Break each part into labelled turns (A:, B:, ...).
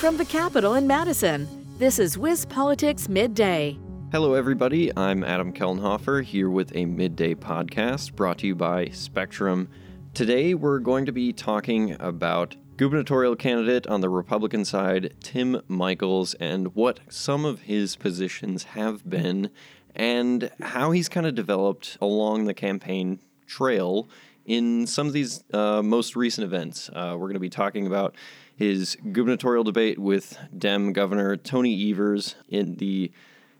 A: From the Capitol in Madison, this is WisPolitics Midday.
B: Hello, everybody. I'm Adam Kellenhofer here with a midday podcast brought to you by Spectrum. Today, we're going to be talking about gubernatorial candidate on the Republican side, Tim Michels, and what some of his positions have been, and how he's kind of developed along the campaign trail in some of these uh, most recent events. Uh, we're going to be talking about his gubernatorial debate with Dem Governor Tony Evers in the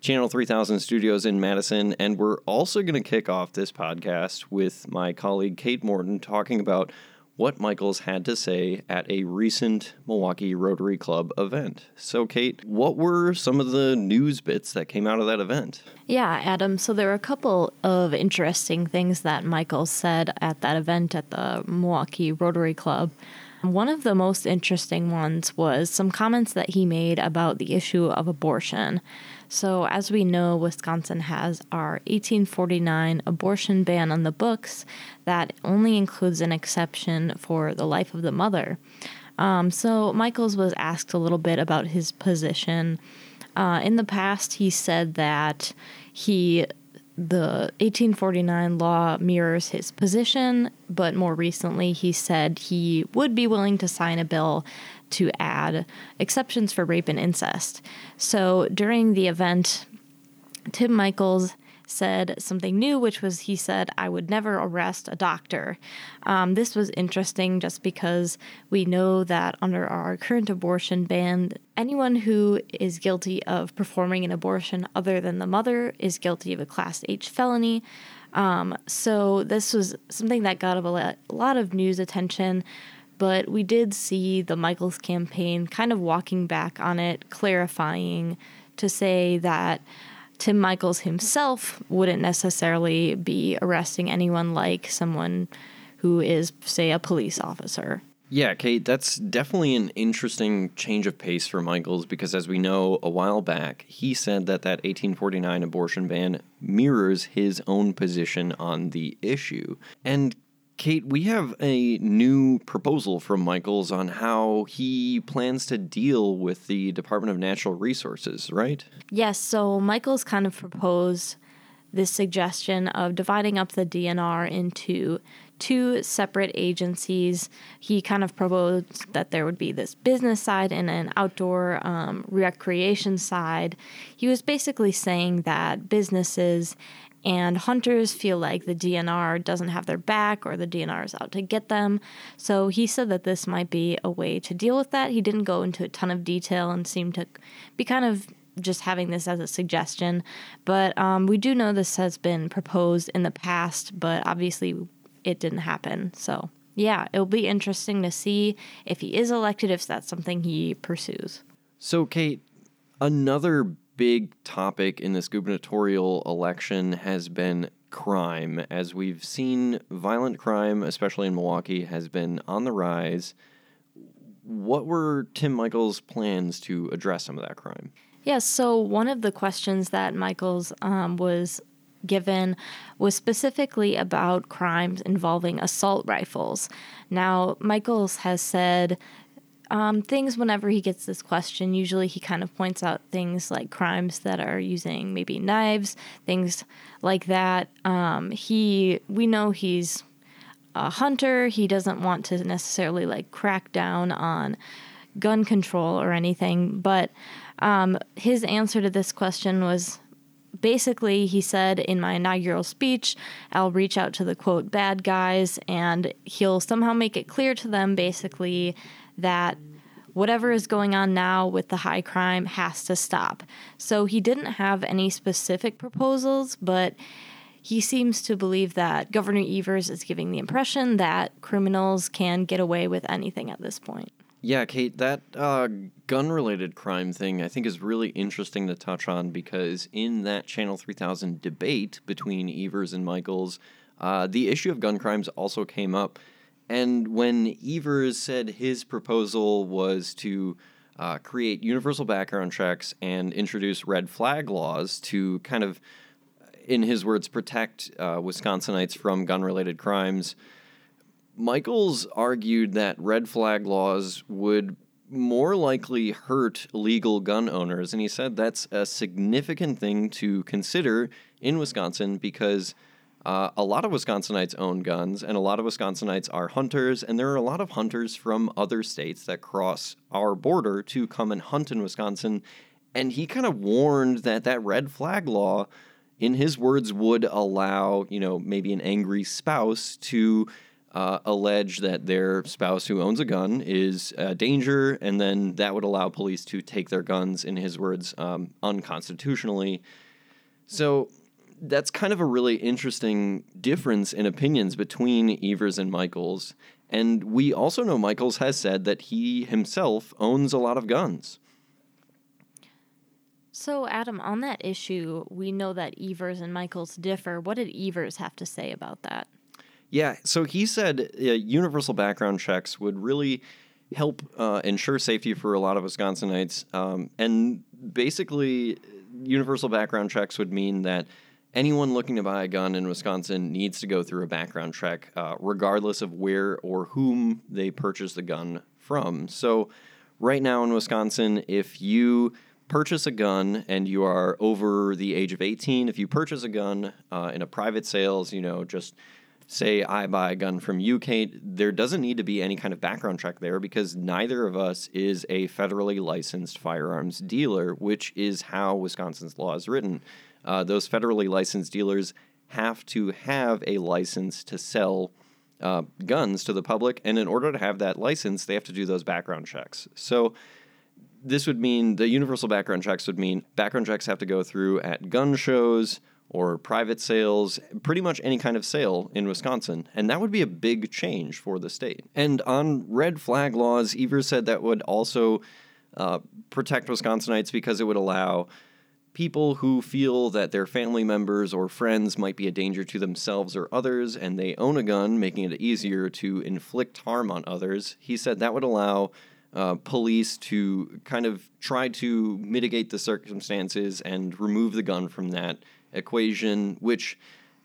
B: Channel 3000 studios in Madison. And we're also going to kick off this podcast with my colleague Kate Morton talking about what Michels had to say at a recent Milwaukee Rotary Club event. So, Kate, what were some of the news bits that came out of that event?
C: Yeah, Adam. So, there were a couple of interesting things that Michels said at that event at the Milwaukee Rotary Club. One of the most interesting ones was some comments that he made about the issue of abortion. So, as we know, Wisconsin has our 1849 abortion ban on the books that only includes an exception for the life of the mother. Um, so, Michels was asked a little bit about his position. Uh, in the past, he said that he the 1849 law mirrors his position, but more recently he said he would be willing to sign a bill to add exceptions for rape and incest. So during the event, Tim Michels said something new, which was he said, I would never arrest a doctor. Um, this was interesting just because we know that under our current abortion ban, anyone who is guilty of performing an abortion other than the mother is guilty of a Class H felony. Um, so this was something that got a lot of news attention but we did see the Michels campaign kind of walking back on it, clarifying to say that Tim Michels himself wouldn't necessarily be arresting anyone like someone who is, say, a police officer.
B: Yeah, Kate, that's definitely an interesting change of pace for Michels because, as we know, a while back, he said that that 1849 abortion ban mirrors his own position on the issue. And Kate, we have a new proposal from Michels on how he plans to deal with the Department of Natural Resources, right?
C: Yes, so Michels kind of proposed this suggestion of dividing up the DNR into two separate agencies. He kind of proposed that there would be this business side and an outdoor um, recreation side. He was basically saying that businesses and hunters feel like the DNR doesn't have their back or the DNR is out to get them. So he said that this might be a way to deal with that. He didn't go into a ton of detail and seemed to be kind of just having this as a suggestion. But um, we do know this has been proposed in the past, but obviously it didn't happen. So yeah, it'll be interesting to see if he is elected, if that's something he pursues.
B: So, Kate, another big topic in this gubernatorial election has been crime. As we've seen, violent crime, especially in Milwaukee, has been on the rise. What were Tim Michels' plans to address some of that crime?
C: Yes, yeah, so one of the questions that Michels um, was given was specifically about crimes involving assault rifles. Now, Michels has said um, things whenever he gets this question, usually he kind of points out things like crimes that are using maybe knives, things like that. Um, he, we know he's a hunter. He doesn't want to necessarily like crack down on gun control or anything, but um, his answer to this question was basically, he said in my inaugural speech, I'll reach out to the quote bad guys and he'll somehow make it clear to them basically that whatever is going on now with the high crime has to stop. So he didn't have any specific proposals, but he seems to believe that Governor Evers is giving the impression that criminals can get away with anything at this point.
B: Yeah, Kate, that uh, gun related crime thing I think is really interesting to touch on because in that Channel 3000 debate between Evers and Michels, uh, the issue of gun crimes also came up. And when Evers said his proposal was to uh, create universal background checks and introduce red flag laws to kind of, in his words, protect uh, Wisconsinites from gun related crimes, Michels argued that red flag laws would more likely hurt legal gun owners. And he said that's a significant thing to consider in Wisconsin because uh, a lot of Wisconsinites own guns, and a lot of Wisconsinites are hunters, and there are a lot of hunters from other states that cross our border to come and hunt in Wisconsin. And he kind of warned that that red flag law, in his words, would allow, you know, maybe an angry spouse to uh, allege that their spouse who owns a gun is a danger, and then that would allow police to take their guns, in his words, um, unconstitutionally. So that's kind of a really interesting difference in opinions between Evers and Michels. And we also know Michels has said that he himself owns a lot of guns.
C: So, Adam, on that issue, we know that Evers and Michels differ. What did Evers have to say about that?
B: Yeah, so he said uh, universal background checks would really help uh, ensure safety for a lot of Wisconsinites. Um, and basically, universal background checks would mean that anyone looking to buy a gun in Wisconsin needs to go through a background check, uh, regardless of where or whom they purchase the gun from. So, right now in Wisconsin, if you purchase a gun and you are over the age of 18, if you purchase a gun uh, in a private sales, you know, just say I buy a gun from you, Kate, there doesn't need to be any kind of background check there because neither of us is a federally licensed firearms dealer, which is how Wisconsin's law is written uh, those federally licensed dealers have to have a license to sell uh, guns to the public. And in order to have that license, they have to do those background checks. So this would mean the universal background checks would mean background checks have to go through at gun shows or private sales, pretty much any kind of sale in Wisconsin. And that would be a big change for the state. And on red flag laws, Evers said that would also uh, protect Wisconsinites because it would allow people who feel that their family members or friends might be a danger to themselves or others and they own a gun, making it easier to inflict harm on others. He said that would allow uh, police to kind of try to mitigate the circumstances and remove the gun from that equation, which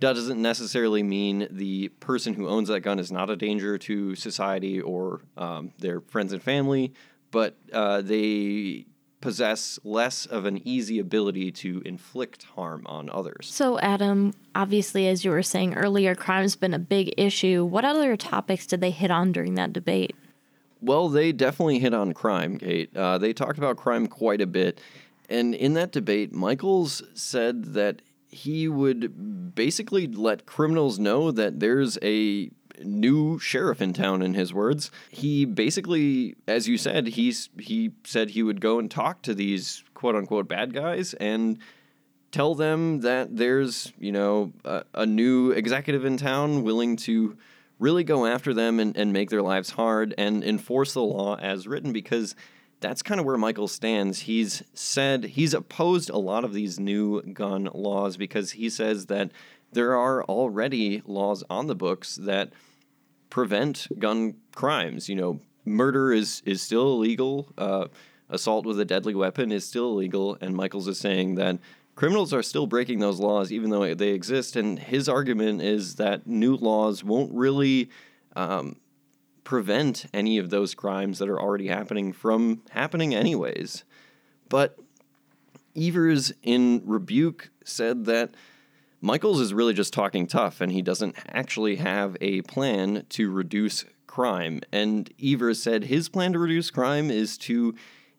B: doesn't necessarily mean the person who owns that gun is not a danger to society or um, their friends and family, but uh, they possess less of an easy ability to inflict harm on others.
C: So, Adam, obviously, as you were saying earlier, crime's been a big issue. What other topics did they hit on during that debate?
B: Well, they definitely hit on crime, Kate. Uh, they talked about crime quite a bit. And in that debate, Michels said that he would basically let criminals know that there's a new sheriff in town in his words. He basically as you said he's he said he would go and talk to these quote unquote bad guys and tell them that there's you know a, a new executive in town willing to really go after them and, and make their lives hard and enforce the law as written because that's kind of where Michael stands. He's said he's opposed a lot of these new gun laws because he says that there are already laws on the books that prevent gun crimes. You know, murder is is still illegal. Uh, assault with a deadly weapon is still illegal, and Michels is saying that criminals are still breaking those laws even though they exist. And his argument is that new laws won't really um, prevent any of those crimes that are already happening from happening anyways. But Evers, in rebuke, said that Michels is really just talking tough and he doesn't actually have a plan to reduce crime. And Evers said his plan to reduce crime is to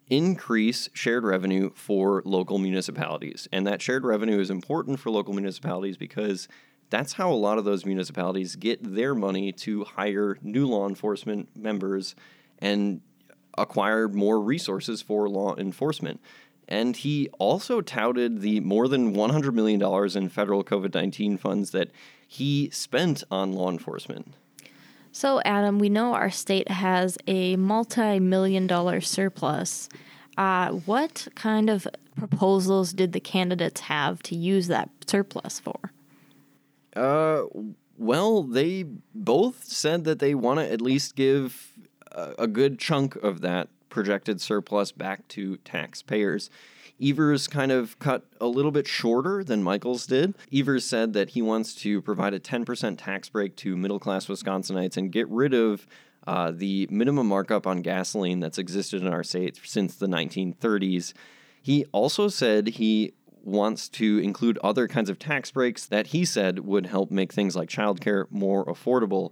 B: increase shared revenue for local municipalities. And that shared revenue is important for local municipalities because that's how a lot of those municipalities get their money to hire new law enforcement members and acquire more resources for law enforcement. And he also touted the more than $100 million in federal COVID 19 funds that he spent on law enforcement.
C: So, Adam, we know our state has a multi million dollar surplus. Uh, what kind of proposals did the candidates have to use that surplus for?
B: Uh, well, they both said that they want to at least give a, a good chunk of that projected surplus back to taxpayers. Evers kind of cut a little bit shorter than Michels did. Evers said that he wants to provide a 10% tax break to middle class Wisconsinites and get rid of uh, the minimum markup on gasoline that's existed in our state since the 1930s. He also said he wants to include other kinds of tax breaks that he said would help make things like childcare more affordable.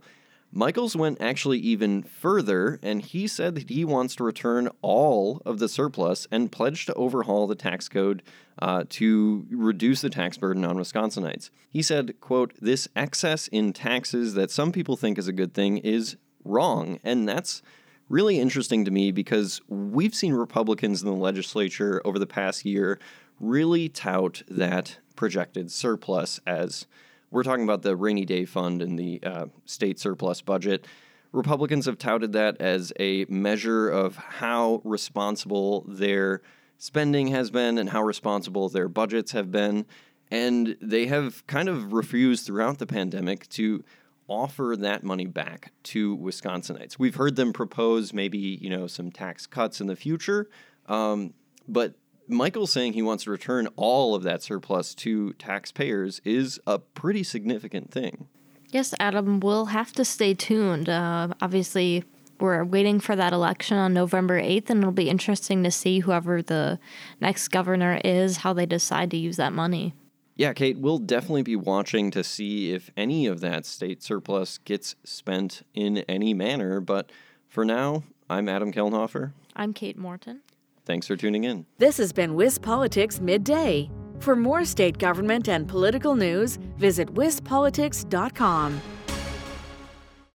B: Michels went actually even further, and he said that he wants to return all of the surplus and pledged to overhaul the tax code uh, to reduce the tax burden on Wisconsinites. He said, quote, this excess in taxes that some people think is a good thing is wrong, and that's really interesting to me because we've seen Republicans in the legislature over the past year really tout that projected surplus as we're talking about the rainy day fund and the uh, state surplus budget. Republicans have touted that as a measure of how responsible their spending has been and how responsible their budgets have been. And they have kind of refused throughout the pandemic to offer that money back to Wisconsinites. We've heard them propose maybe, you know, some tax cuts in the future, um, but Michael saying he wants to return all of that surplus to taxpayers is a pretty significant thing.
C: Yes, Adam, we'll have to stay tuned. Uh, obviously, we're waiting for that election on November 8th, and it'll be interesting to see whoever the next governor is, how they decide to use that money.
B: Yeah, Kate, we'll definitely be watching to see if any of that state surplus gets spent in any manner. But for now, I'm Adam Kellenhofer.
C: I'm Kate Morton.
B: Thanks for tuning in.
A: This has been WisPolitics Midday. For more state government and political news, visit wispolitics.com.